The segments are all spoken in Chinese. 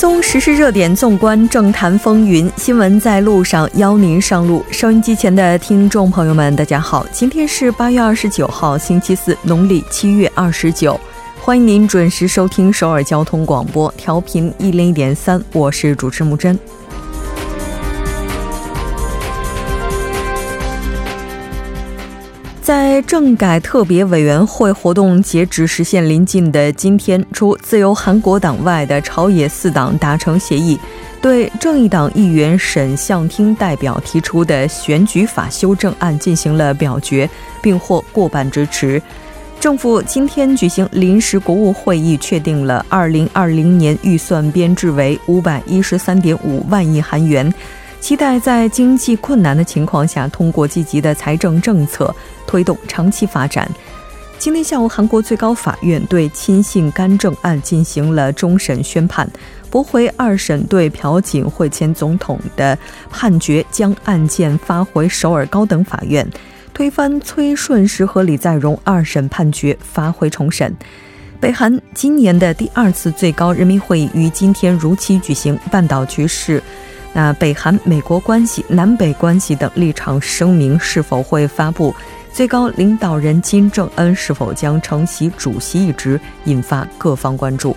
追踪时事热点，纵观政坛风云，新闻在路上，邀您上路。收音机前的听众朋友们，大家好，今天是八月二十九号，星期四，农历七月二十九，欢迎您准时收听首尔交通广播，调频一零一点三，我是主持木真。在政改特别委员会活动截止时限临近的今天，除自由韩国党外的朝野四党达成协议，对正义党议员沈相厅代表提出的选举法修正案进行了表决，并获过半支持。政府今天举行临时国务会议，确定了2020年预算编制为513.5万亿韩元。期待在经济困难的情况下，通过积极的财政政策推动长期发展。今天下午，韩国最高法院对亲信干政案进行了终审宣判，驳回二审对朴槿惠前总统的判决，将案件发回首尔高等法院；推翻崔顺实和李在镕二审判决，发回重审。北韩今年的第二次最高人民会议于今天如期举行，半岛局势。那北韩、美国关系、南北关系等立场声明是否会发布？最高领导人金正恩是否将承袭主席一职？引发各方关注。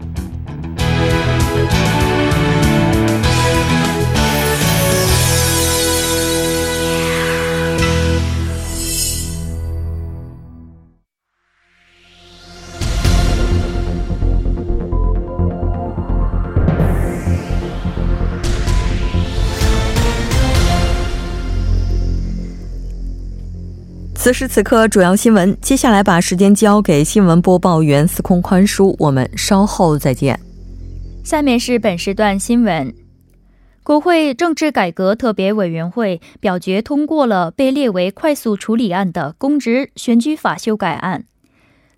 此时此刻，主要新闻。接下来把时间交给新闻播报员司空宽叔，我们稍后再见。下面是本时段新闻：国会政治改革特别委员会表决通过了被列为快速处理案的公职选举法修改案。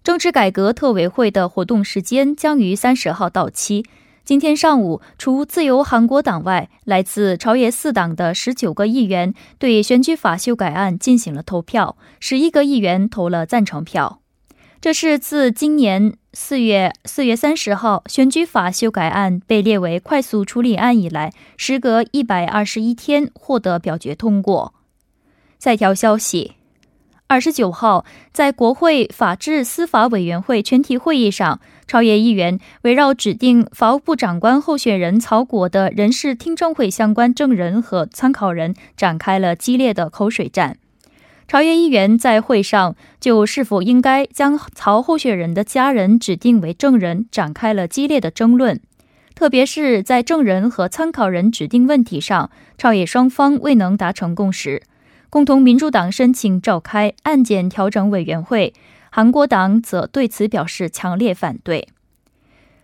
政治改革特委会的活动时间将于三十号到期。今天上午，除自由韩国党外，来自朝野四党的十九个议员对选举法修改案进行了投票，十一个议员投了赞成票。这是自今年四月四月三十号选举法修改案被列为快速处理案以来，时隔一百二十一天获得表决通过。再条消息。二十九号，在国会法制司法委员会全体会议上，朝野议员围绕指定法务部长官候选人曹国的人事听证会相关证人和参考人展开了激烈的口水战。朝野议员在会上就是否应该将曹候选人的家人指定为证人展开了激烈的争论，特别是在证人和参考人指定问题上，朝野双方未能达成共识。共同民主党申请召开案件调整委员会，韩国党则对此表示强烈反对。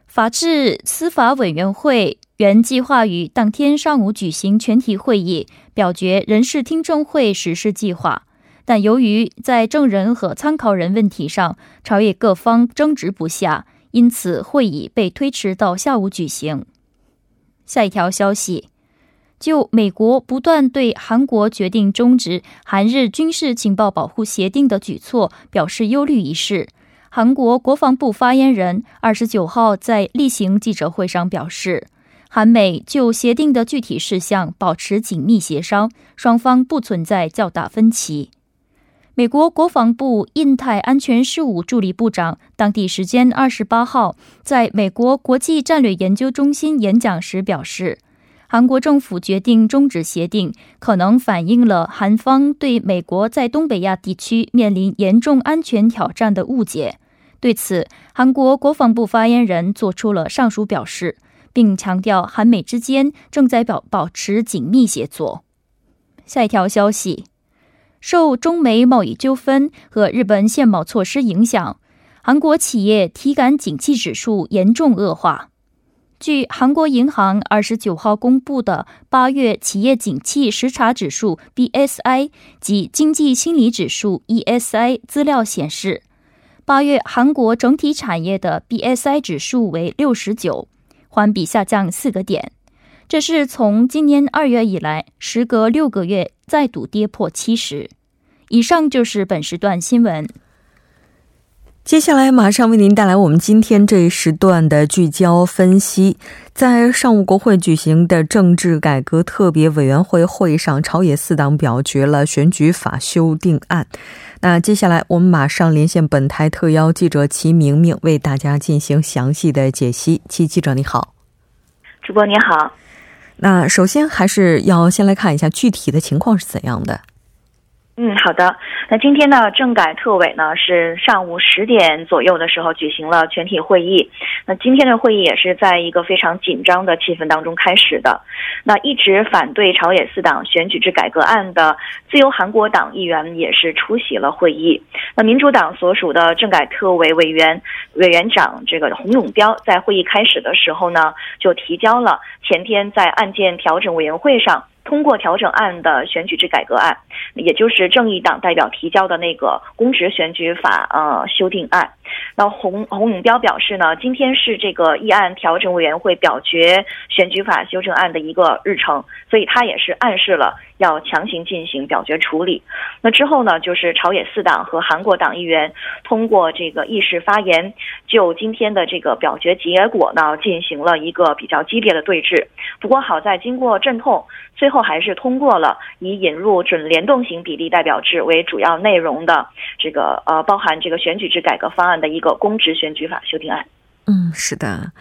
法制司法委员会原计划于当天上午举行全体会议，表决人事听证会实施计划，但由于在证人和参考人问题上朝野各方争执不下，因此会议被推迟到下午举行。下一条消息。就美国不断对韩国决定终止韩日军事情报保护协定的举措表示忧虑一事，韩国国防部发言人二十九号在例行记者会上表示，韩美就协定的具体事项保持紧密协商，双方不存在较大分歧。美国国防部印太安全事务助理部长当地时间二十八号在美国国际战略研究中心演讲时表示。韩国政府决定终止协定，可能反映了韩方对美国在东北亚地区面临严重安全挑战的误解。对此，韩国国防部发言人做出了上述表示，并强调韩美之间正在保保持紧密协作。下一条消息，受中美贸易纠纷和日本限贸措施影响，韩国企业体感景气指数严重恶化。据韩国银行二十九号公布的八月企业景气实差指数 （BSI） 及经济心理指数 （ESI） 资料显示，八月韩国整体产业的 BSI 指数为六十九，环比下降四个点。这是从今年二月以来，时隔六个月再度跌破七十。以上就是本时段新闻。接下来马上为您带来我们今天这一时段的聚焦分析。在上午国会举行的政治改革特别委员会会议上，朝野四党表决了选举法修订案。那接下来我们马上连线本台特邀记者齐明明，为大家进行详细的解析。齐记者你好，主播你好。那首先还是要先来看一下具体的情况是怎样的。嗯，好的。那今天呢，政改特委呢是上午十点左右的时候举行了全体会议。那今天的会议也是在一个非常紧张的气氛当中开始的。那一直反对朝野四党选举制改革案的自由韩国党议员也是出席了会议。那民主党所属的政改特委委员委员长这个洪永标在会议开始的时候呢，就提交了前天在案件调整委员会上。通过调整案的选举制改革案，也就是正义党代表提交的那个公职选举法呃修订案。那洪洪永标表示呢，今天是这个议案调整委员会表决选举法修正案的一个日程，所以他也是暗示了要强行进行表决处理。那之后呢，就是朝野四党和韩国党议员通过这个议事发言，就今天的这个表决结果呢进行了一个比较激烈的对峙。不过好在经过阵痛，最后还是通过了以引入准联动型比例代表制为主要内容的这个呃包含这个选举制改革方案的一个公职选举法修订案。嗯，是的。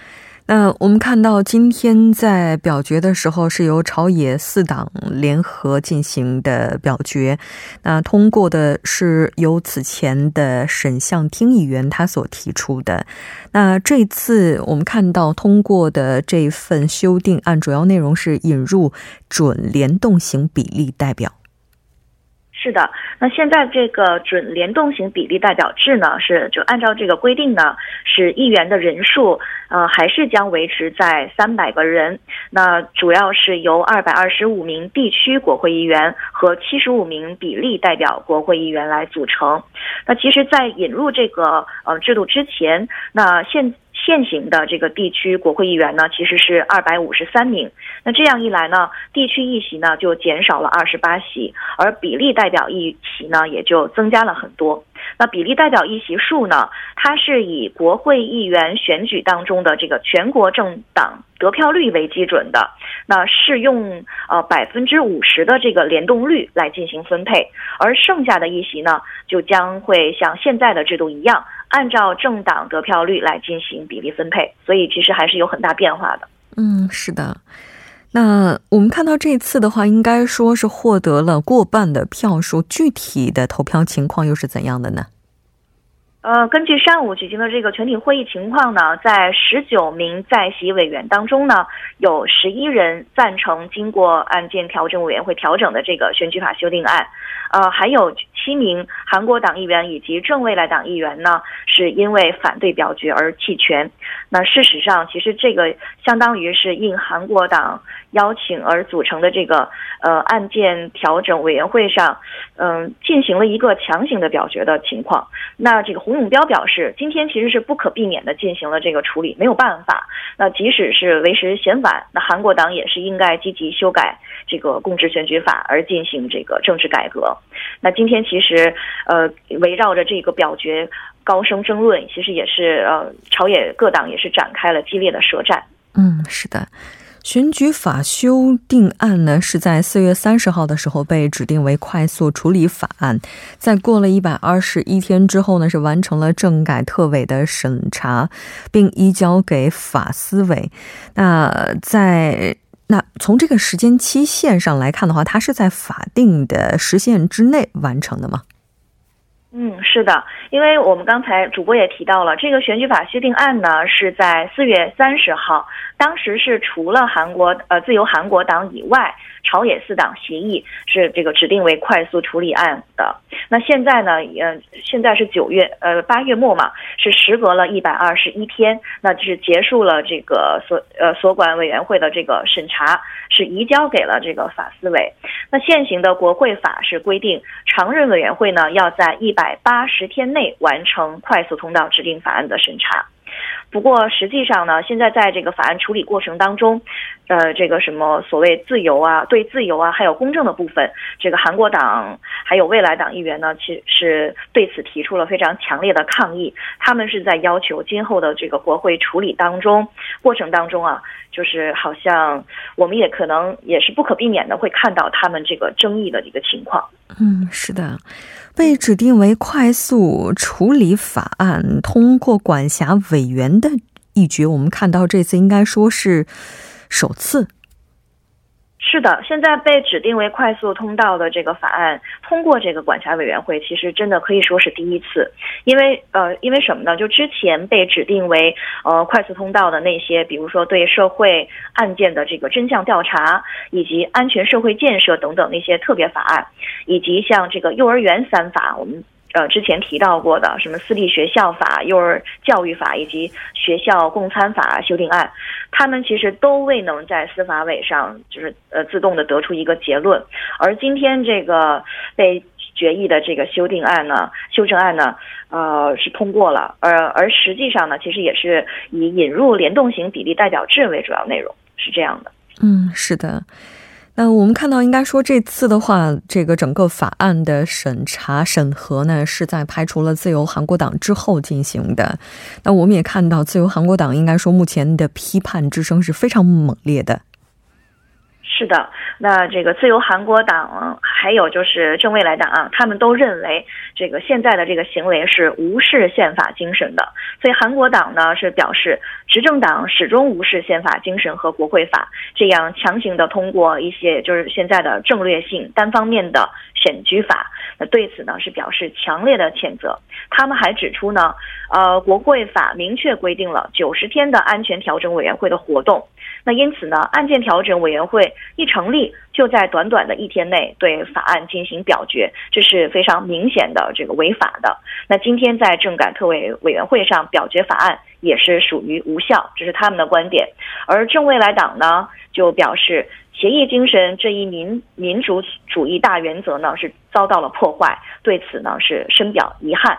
那我们看到今天在表决的时候，是由朝野四党联合进行的表决。那通过的是由此前的沈相听议员他所提出的。那这次我们看到通过的这份修订案，主要内容是引入准联动型比例代表。是的，那现在这个准联动型比例代表制呢，是就按照这个规定呢，是议员的人数，呃，还是将维持在三百个人。那主要是由二百二十五名地区国会议员和七十五名比例代表国会议员来组成。那其实，在引入这个呃制度之前，那现现行的这个地区国会议员呢，其实是二百五十三名。那这样一来呢，地区议席呢就减少了二十八席，而比例代表议席呢也就增加了很多。那比例代表议席数呢，它是以国会议员选举当中的这个全国政党得票率为基准的，那是用呃百分之五十的这个联动率来进行分配，而剩下的议席呢，就将会像现在的制度一样。按照政党得票率来进行比例分配，所以其实还是有很大变化的。嗯，是的。那我们看到这次的话，应该说是获得了过半的票数，具体的投票情况又是怎样的呢？呃，根据上午举行的这个全体会议情况呢，在十九名在席委员当中呢，有十一人赞成经过案件调整委员会调整的这个选举法修订案。呃，还有七名韩国党议员以及正未来党议员呢，是因为反对表决而弃权。那事实上，其实这个相当于是应韩国党邀请而组成的这个呃案件调整委员会上，嗯，进行了一个强行的表决的情况。那这个洪永标表示，今天其实是不可避免的进行了这个处理，没有办法。那即使是为时嫌晚，那韩国党也是应该积极修改这个公职选举法而进行这个政治改革。那今天其其实，呃，围绕着这个表决高声争论，其实也是呃，朝野各党也是展开了激烈的舌战。嗯，是的，选举法修订案呢是在四月三十号的时候被指定为快速处理法案，在过了一百二十一天之后呢，是完成了政改特委的审查，并移交给法司委。那在那从这个时间期限上来看的话，它是在法定的时限之内完成的吗？嗯，是的，因为我们刚才主播也提到了，这个选举法修订案呢是在四月三十号，当时是除了韩国呃自由韩国党以外。朝野四党协议是这个指定为快速处理案的。那现在呢？呃，现在是九月，呃，八月末嘛，是时隔了一百二十一天，那就是结束了这个所呃所管委员会的这个审查，是移交给了这个法司委。那现行的国会法是规定，常任委员会呢要在一百百八十天内完成快速通道指定法案的审查。不过实际上呢，现在在这个法案处理过程当中，呃，这个什么所谓自由啊、对自由啊，还有公正的部分，这个韩国党还有未来党议员呢，其实是对此提出了非常强烈的抗议。他们是在要求今后的这个国会处理当中过程当中啊，就是好像我们也可能也是不可避免的会看到他们这个争议的一个情况。嗯，是的。被指定为快速处理法案通过管辖委员的一决，我们看到这次应该说是首次。是的，现在被指定为快速通道的这个法案通过这个管辖委员会，其实真的可以说是第一次。因为呃，因为什么呢？就之前被指定为呃快速通道的那些，比如说对社会案件的这个真相调查，以及安全社会建设等等那些特别法案，以及像这个幼儿园三法，我们。呃，之前提到过的什么私立学校法、幼儿教育法以及学校共餐法修订案，他们其实都未能在司法委上就是呃自动的得出一个结论。而今天这个被决议的这个修订案呢，修正案呢，呃是通过了。而而实际上呢，其实也是以引入联动型比例代表制为主要内容，是这样的。嗯，是的。那我们看到，应该说这次的话，这个整个法案的审查审核呢，是在排除了自由韩国党之后进行的。那我们也看到，自由韩国党应该说目前的批判之声是非常猛烈的。是的，那这个自由韩国党还有就是正未来党啊，他们都认为这个现在的这个行为是无视宪法精神的。所以韩国党呢是表示，执政党始终无视宪法精神和国会法，这样强行的通过一些就是现在的政略性单方面的选举法。那对此呢是表示强烈的谴责。他们还指出呢，呃，国会法明确规定了九十天的安全调整委员会的活动。那因此呢，案件调整委员会一成立，就在短短的一天内对法案进行表决，这是非常明显的这个违法的。那今天在政改特委委员会上表决法案，也是属于无效，这是他们的观点。而正未来党呢，就表示协议精神这一民民主主义大原则呢是遭到了破坏，对此呢是深表遗憾。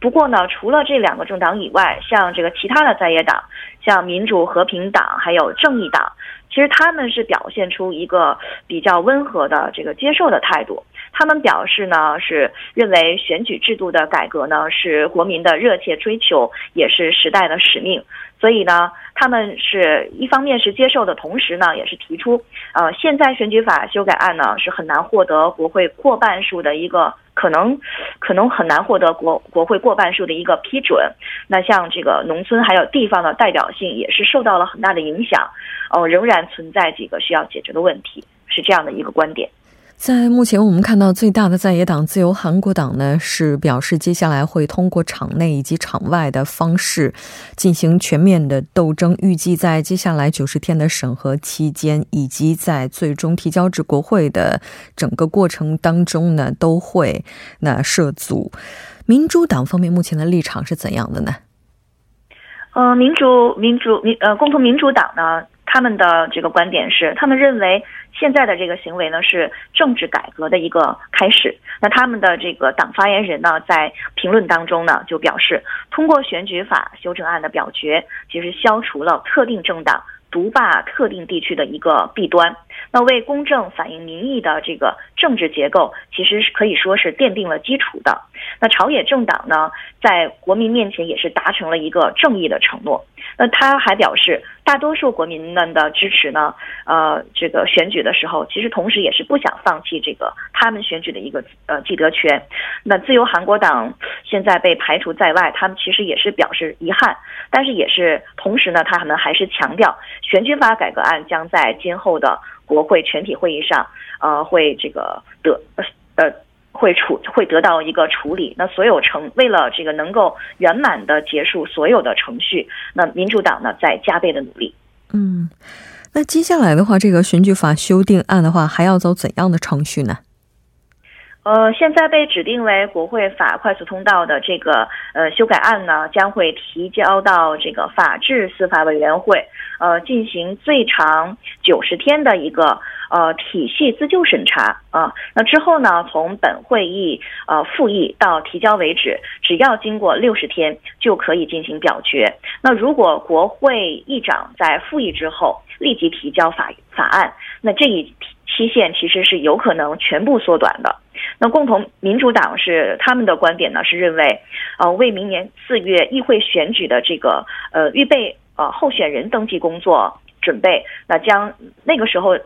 不过呢，除了这两个政党以外，像这个其他的在野党，像民主和平党还有正义党，其实他们是表现出一个比较温和的这个接受的态度。他们表示呢，是认为选举制度的改革呢是国民的热切追求，也是时代的使命。所以呢，他们是一方面是接受的同时呢，也是提出，呃，现在选举法修改案呢是很难获得国会过半数的一个。可能可能很难获得国国会过半数的一个批准，那像这个农村还有地方的代表性也是受到了很大的影响，哦，仍然存在几个需要解决的问题，是这样的一个观点。在目前，我们看到最大的在野党自由韩国党呢，是表示接下来会通过场内以及场外的方式进行全面的斗争。预计在接下来九十天的审核期间，以及在最终提交至国会的整个过程当中呢，都会那涉足。民主党方面目前的立场是怎样的呢？呃，民主民主民呃共同民主党呢，他们的这个观点是，他们认为。现在的这个行为呢，是政治改革的一个开始。那他们的这个党发言人呢，在评论当中呢，就表示，通过选举法修正案的表决，其实消除了特定政党独霸特定地区的一个弊端。那为公正反映民意的这个政治结构，其实是可以说是奠定了基础的。那朝野政党呢，在国民面前也是达成了一个正义的承诺。那他还表示，大多数国民们的支持呢，呃，这个选举的时候，其实同时也是不想放弃这个他们选举的一个呃既得权。那自由韩国党现在被排除在外，他们其实也是表示遗憾，但是也是同时呢，他们还是强调，选举法改革案将在今后的。国会全体会议上，呃，会这个得呃会处会得到一个处理。那所有程为了这个能够圆满的结束所有的程序，那民主党呢在加倍的努力。嗯，那接下来的话，这个选举法修订案的话，还要走怎样的程序呢？呃，现在被指定为国会法快速通道的这个呃修改案呢，将会提交到这个法制司法委员会，呃，进行最长九十天的一个呃体系自救审查啊。那之后呢，从本会议呃复议到提交为止，只要经过六十天就可以进行表决。那如果国会议长在复议之后立即提交法法案，那这一期限其实是有可能全部缩短的。那共同民主党是他们的观点呢，是认为，呃，为明年四月议会选举的这个呃预备呃候选人登记工作准备，那将那个时候，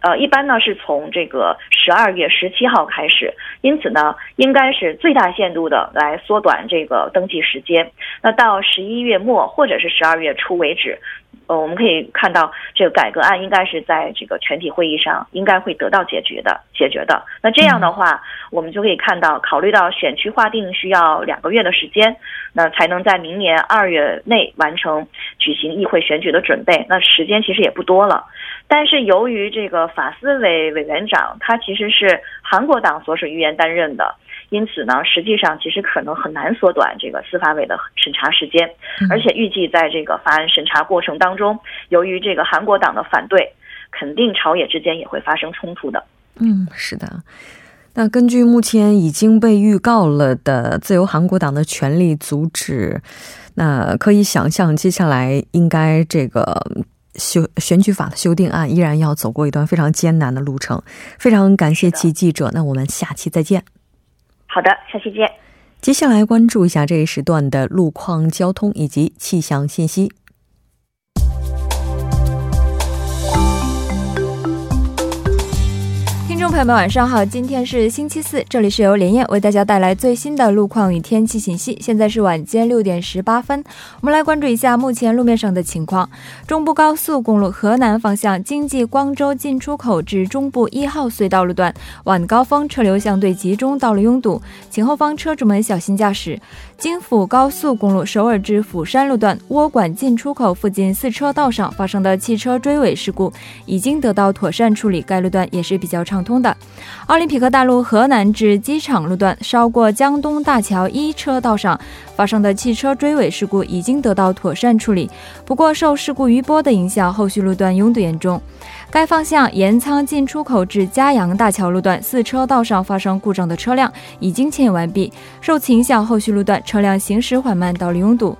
呃，一般呢是从这个十二月十七号开始，因此呢，应该是最大限度的来缩短这个登记时间，那到十一月末或者是十二月初为止。呃，我们可以看到，这个改革案应该是在这个全体会议上应该会得到解决的，解决的。那这样的话，我们就可以看到，考虑到选区划定需要两个月的时间，那才能在明年二月内完成举行议会选举的准备。那时间其实也不多了。但是由于这个法司委委员长他其实是韩国党所属议员担任的。因此呢，实际上其实可能很难缩短这个司法委的审查时间，而且预计在这个法案审查过程当中，由于这个韩国党的反对，肯定朝野之间也会发生冲突的。嗯，是的。那根据目前已经被预告了的自由韩国党的权力阻止，那可以想象接下来应该这个修选举法的修订案依然要走过一段非常艰难的路程。非常感谢其记者，那我们下期再见。好的，下期见。接下来关注一下这一时段的路况、交通以及气象信息。众朋友们，晚上好！今天是星期四，这里是由连燕为大家带来最新的路况与天气信息。现在是晚间六点十八分，我们来关注一下目前路面上的情况。中部高速公路河南方向经济光州进出口至中部一号隧道路段，晚高峰车流相对集中，道路拥堵，请后方车主们小心驾驶。京釜高速公路首尔至釜山路段窝管进出口附近四车道上发生的汽车追尾事故已经得到妥善处理，该路段也是比较畅通的。奥林匹克大路河南至机场路段稍过江东大桥一车道上发生的汽车追尾事故已经得到妥善处理，不过受事故余波的影响，后续路段拥堵严重。该方向盐仓进出口至嘉阳大桥路段四车道上发生故障的车辆已经牵引完毕，受此影响，后续路段车辆行驶缓慢，道路拥堵。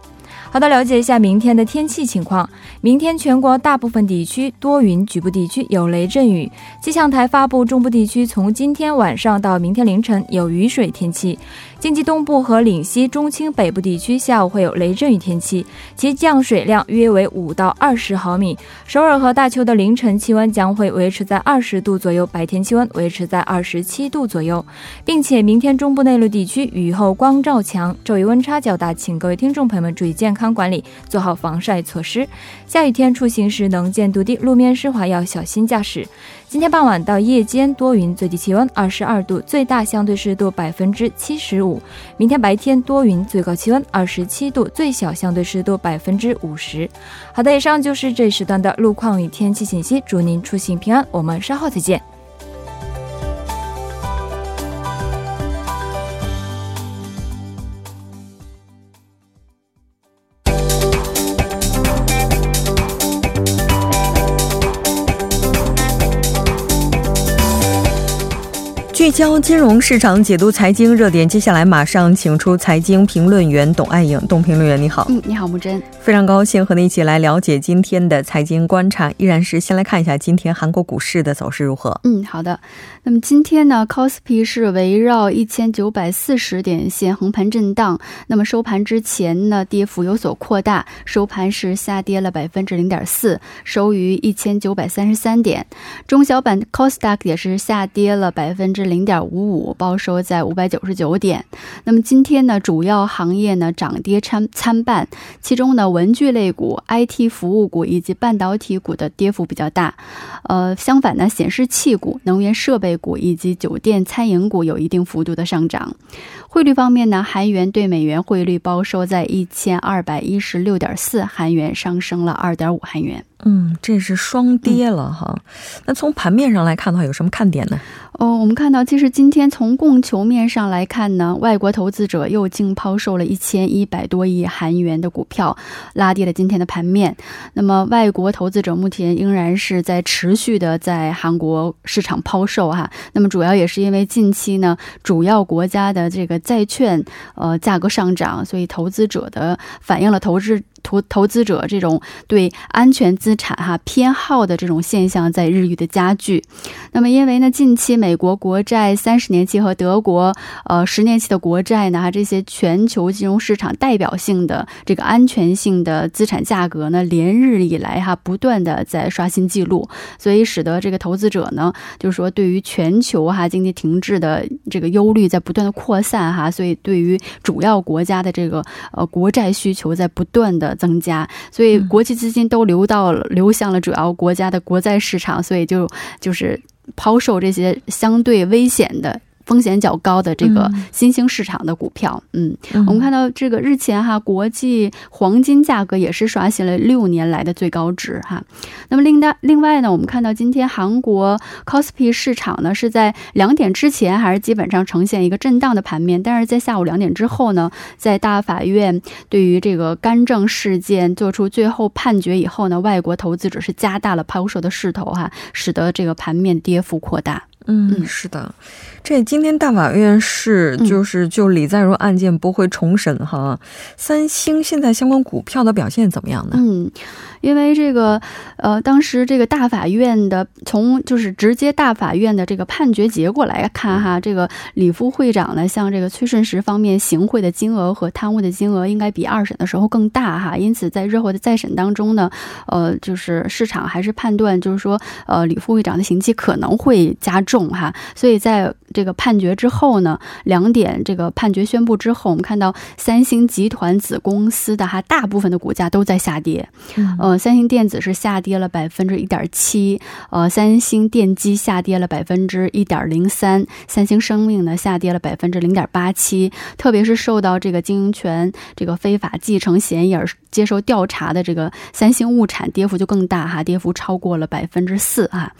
好的，了解一下明天的天气情况。明天全国大部分地区多云，局部地区有雷阵雨。气象台发布，中部地区从今天晚上到明天凌晨有雨水天气。京畿东部和岭西、中青北部地区下午会有雷阵雨天气，其降水量约为五到二十毫米。首尔和大邱的凌晨气温将会维持在二十度左右，白天气温维持在二十七度左右，并且明天中部内陆地区雨后光照强，昼夜温差较大，请各位听众朋友们注意健康管理，做好防晒措施。下雨天出行时能见度低，路面湿滑，要小心驾驶。今天傍晚到夜间多云，最低气温二十二度，最大相对湿度百分之七十五。明天白天多云，最高气温二十七度，最小相对湿度百分之五十。好的，以上就是这时段的路况与天气信息，祝您出行平安，我们稍后再见。聚焦金融市场，解读财经热点。接下来马上请出财经评论员董爱颖，董评论员你好。嗯，你好，木真。非常高兴和你一起来了解今天的财经观察。依然是先来看一下今天韩国股市的走势如何。嗯，好的。那么今天呢 c o s p i 是围绕一千九百四十点线横盘震荡。那么收盘之前呢，跌幅有所扩大，收盘是下跌了百分之零点四，收于一千九百三十三点。中小板 c o s d a q 也是下跌了百分之零点五五，报收在五百九十九点。那么今天呢，主要行业呢涨跌参参半，其中呢。文具类股、IT 服务股以及半导体股的跌幅比较大，呃，相反呢，显示器股、能源设备股以及酒店餐饮股有一定幅度的上涨。汇率方面呢，韩元对美元汇率报收在一千二百一十六点四韩元，上升了二点五韩元。嗯，这是双跌了哈。那从盘面上来看的话，有什么看点呢？哦，我们看到，其实今天从供求面上来看呢，外国投资者又净抛售了一千一百多亿韩元的股票，拉低了今天的盘面。那么，外国投资者目前仍然是在持续的在韩国市场抛售哈。那么，主要也是因为近期呢，主要国家的这个债券呃价格上涨，所以投资者的反映了投资。投投资者这种对安全资产哈偏好的这种现象在日益的加剧。那么，因为呢，近期美国国债三十年期和德国呃十年期的国债呢，哈这些全球金融市场代表性的这个安全性的资产价格呢，连日以来哈不断的在刷新记录，所以使得这个投资者呢，就是说对于全球哈经济停滞的这个忧虑在不断的扩散哈，所以对于主要国家的这个呃国债需求在不断的。增加，所以国际资金都流到了流向了主要国家的国债市场，所以就就是抛售这些相对危险的。风险较高的这个新兴市场的股票，嗯，我们看到这个日前哈，国际黄金价格也是刷新了六年来的最高值哈。那么另外另外呢，我们看到今天韩国 c o s p i 市场呢是在两点之前还是基本上呈现一个震荡的盘面，但是在下午两点之后呢，在大法院对于这个干政事件做出最后判决以后呢，外国投资者是加大了抛售的势头哈，使得这个盘面跌幅扩大。嗯，是的，这今天大法院是就是就李在镕案件驳回重审哈，三星现在相关股票的表现怎么样呢？嗯。因为这个，呃，当时这个大法院的从就是直接大法院的这个判决结果来看哈，这个李副会长呢，向这个崔顺实方面行贿的金额和贪污的金额应该比二审的时候更大哈，因此在日后的再审当中呢，呃，就是市场还是判断就是说，呃，李副会长的刑期可能会加重哈，所以在这个判决之后呢，两点这个判决宣布之后，我们看到三星集团子公司的哈大部分的股价都在下跌，呃。三星电子是下跌了百分之一点七，呃，三星电机下跌了百分之一点零三，三星生命呢下跌了百分之零点八七，特别是受到这个经营权这个非法继承嫌疑而接受调查的这个三星物产跌幅就更大哈，跌幅超过了百分之四哈，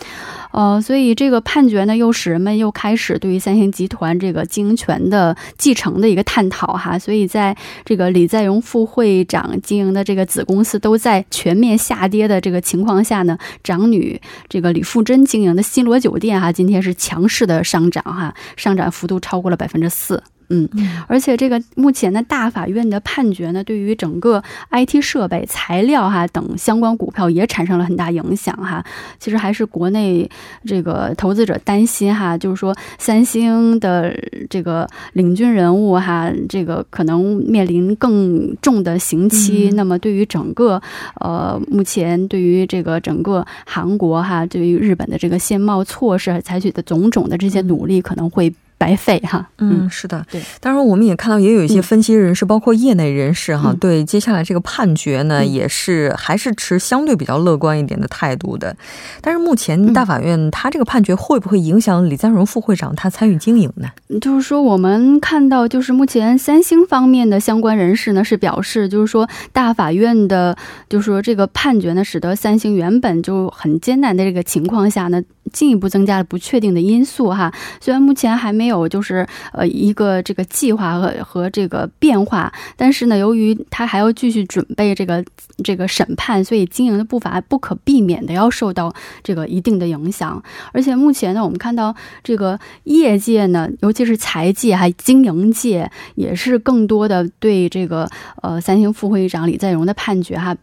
呃，所以这个判决呢又使人们又开始对于三星集团这个经营权的继承的一个探讨哈，所以在这个李在镕副会长经营的这个子公司都在全。面下跌的这个情况下呢，长女这个李富珍经营的新罗酒店哈，今天是强势的上涨哈，上涨幅度超过了百分之四。嗯，而且这个目前的大法院的判决呢，对于整个 IT 设备、材料哈等相关股票也产生了很大影响哈。其实还是国内这个投资者担心哈，就是说三星的这个领军人物哈，这个可能面临更重的刑期。那么对于整个呃，目前对于这个整个韩国哈，对于日本的这个限贸措施采取的种种的这些努力，可能会。白费哈，嗯，是的，对。当然，我们也看到，也有一些分析人士，包括业内人士哈，对接下来这个判决呢，也是还是持相对比较乐观一点的态度的。但是，目前大法院他这个判决会不会影响李在镕副会长他参与经营呢？就是说，我们看到，就是目前三星方面的相关人士呢是表示，就是说大法院的，就是说这个判决呢，使得三星原本就很艰难的这个情况下呢。进一步增加了不确定的因素哈，虽然目前还没有就是呃一个这个计划和和这个变化，但是呢，由于他还要继续准备这个这个审判，所以经营的步伐不可避免的要受到这个一定的影响。而且目前呢，我们看到这个业界呢，尤其是财界还经营界，也是更多的对这个呃三星副会长李在镕的判决哈。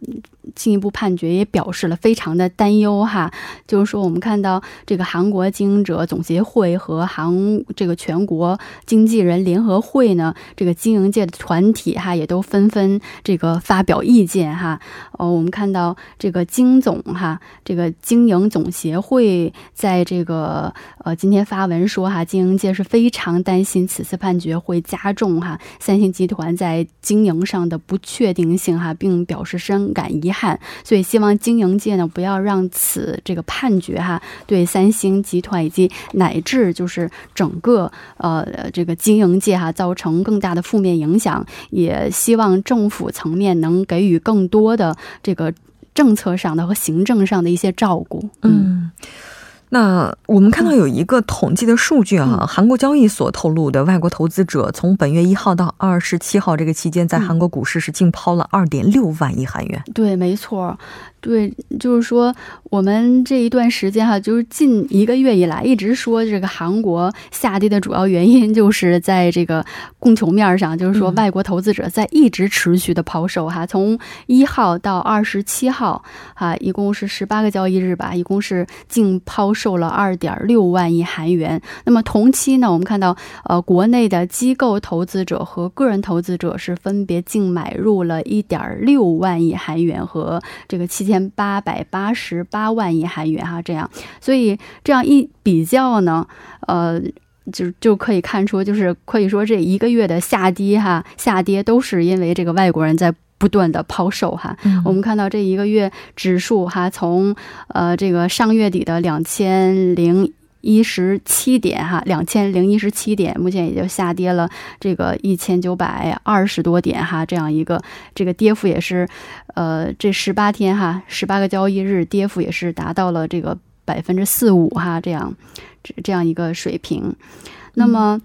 进一步判决也表示了非常的担忧哈，就是说我们看到这个韩国经营者总协会和韩这个全国经纪人联合会呢，这个经营界的团体哈也都纷纷这个发表意见哈。哦，我们看到这个经总哈，这个经营总协会在这个呃今天发文说哈，经营界是非常担心此次判决会加重哈三星集团在经营上的不确定性哈，并表示深感遗遗憾。所以希望经营界呢不要让此这个判决哈对三星集团以及乃至就是整个呃这个经营界哈造成更大的负面影响，也希望政府层面能给予更多的这个。政策上的和行政上的一些照顾。嗯。那我们看到有一个统计的数据啊，韩国交易所透露的，外国投资者从本月一号到二十七号这个期间，在韩国股市是净抛了二点六万亿韩元。对，没错。对，就是说，我们这一段时间哈，就是近一个月以来，一直说这个韩国下跌的主要原因，就是在这个供求面上，就是说外国投资者在一直持续的抛售哈。从一号到二十七号，哈，一共是十八个交易日吧，一共是净抛售了二点六万亿韩元。那么同期呢，我们看到，呃，国内的机构投资者和个人投资者是分别净买入了一点六万亿韩元和这个七。千八百八十八万亿韩元哈，这样，所以这样一比较呢，呃，就就可以看出，就是可以说这一个月的下跌哈，下跌都是因为这个外国人在不断的抛售哈。我们看到这一个月指数哈，从呃这个上月底的两千零。一十七点哈，两千零一十七点，目前也就下跌了这个一千九百二十多点哈，这样一个这个跌幅也是，呃，这十八天哈，十八个交易日跌幅也是达到了这个百分之四五哈，这样这这样一个水平。那么，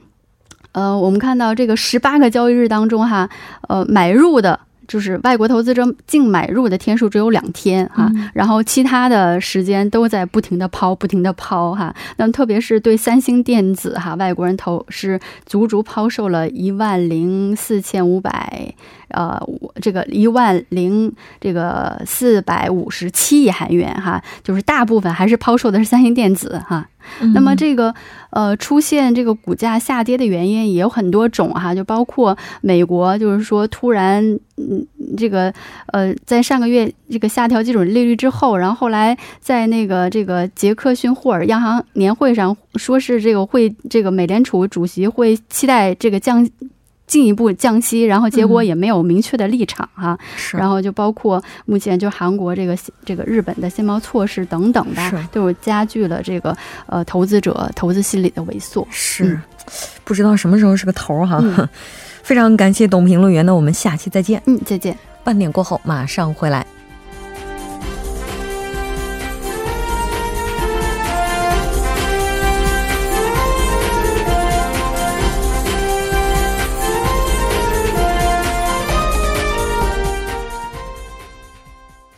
呃，我们看到这个十八个交易日当中哈，呃，买入的。就是外国投资者净买入的天数只有两天哈，然后其他的时间都在不停的抛，不停的抛哈。那么特别是对三星电子哈，外国人投是足足抛售了一万零四千五百。呃，这个一万零这个四百五十七亿韩元哈，就是大部分还是抛售的是三星电子哈。那么这个呃出现这个股价下跌的原因也有很多种哈，就包括美国就是说突然嗯这个呃在上个月这个下调基准利率之后，然后后来在那个这个杰克逊霍尔央行年会上说是这个会这个美联储主席会期待这个降。进一步降息，然后结果也没有明确的立场哈，然后就包括目前就韩国这个这个日本的限贸措施等等吧，都是加剧了这个呃投资者投资心理的萎缩。是，不知道什么时候是个头哈。非常感谢董评论员，那我们下期再见。嗯，再见。半点过后马上回来。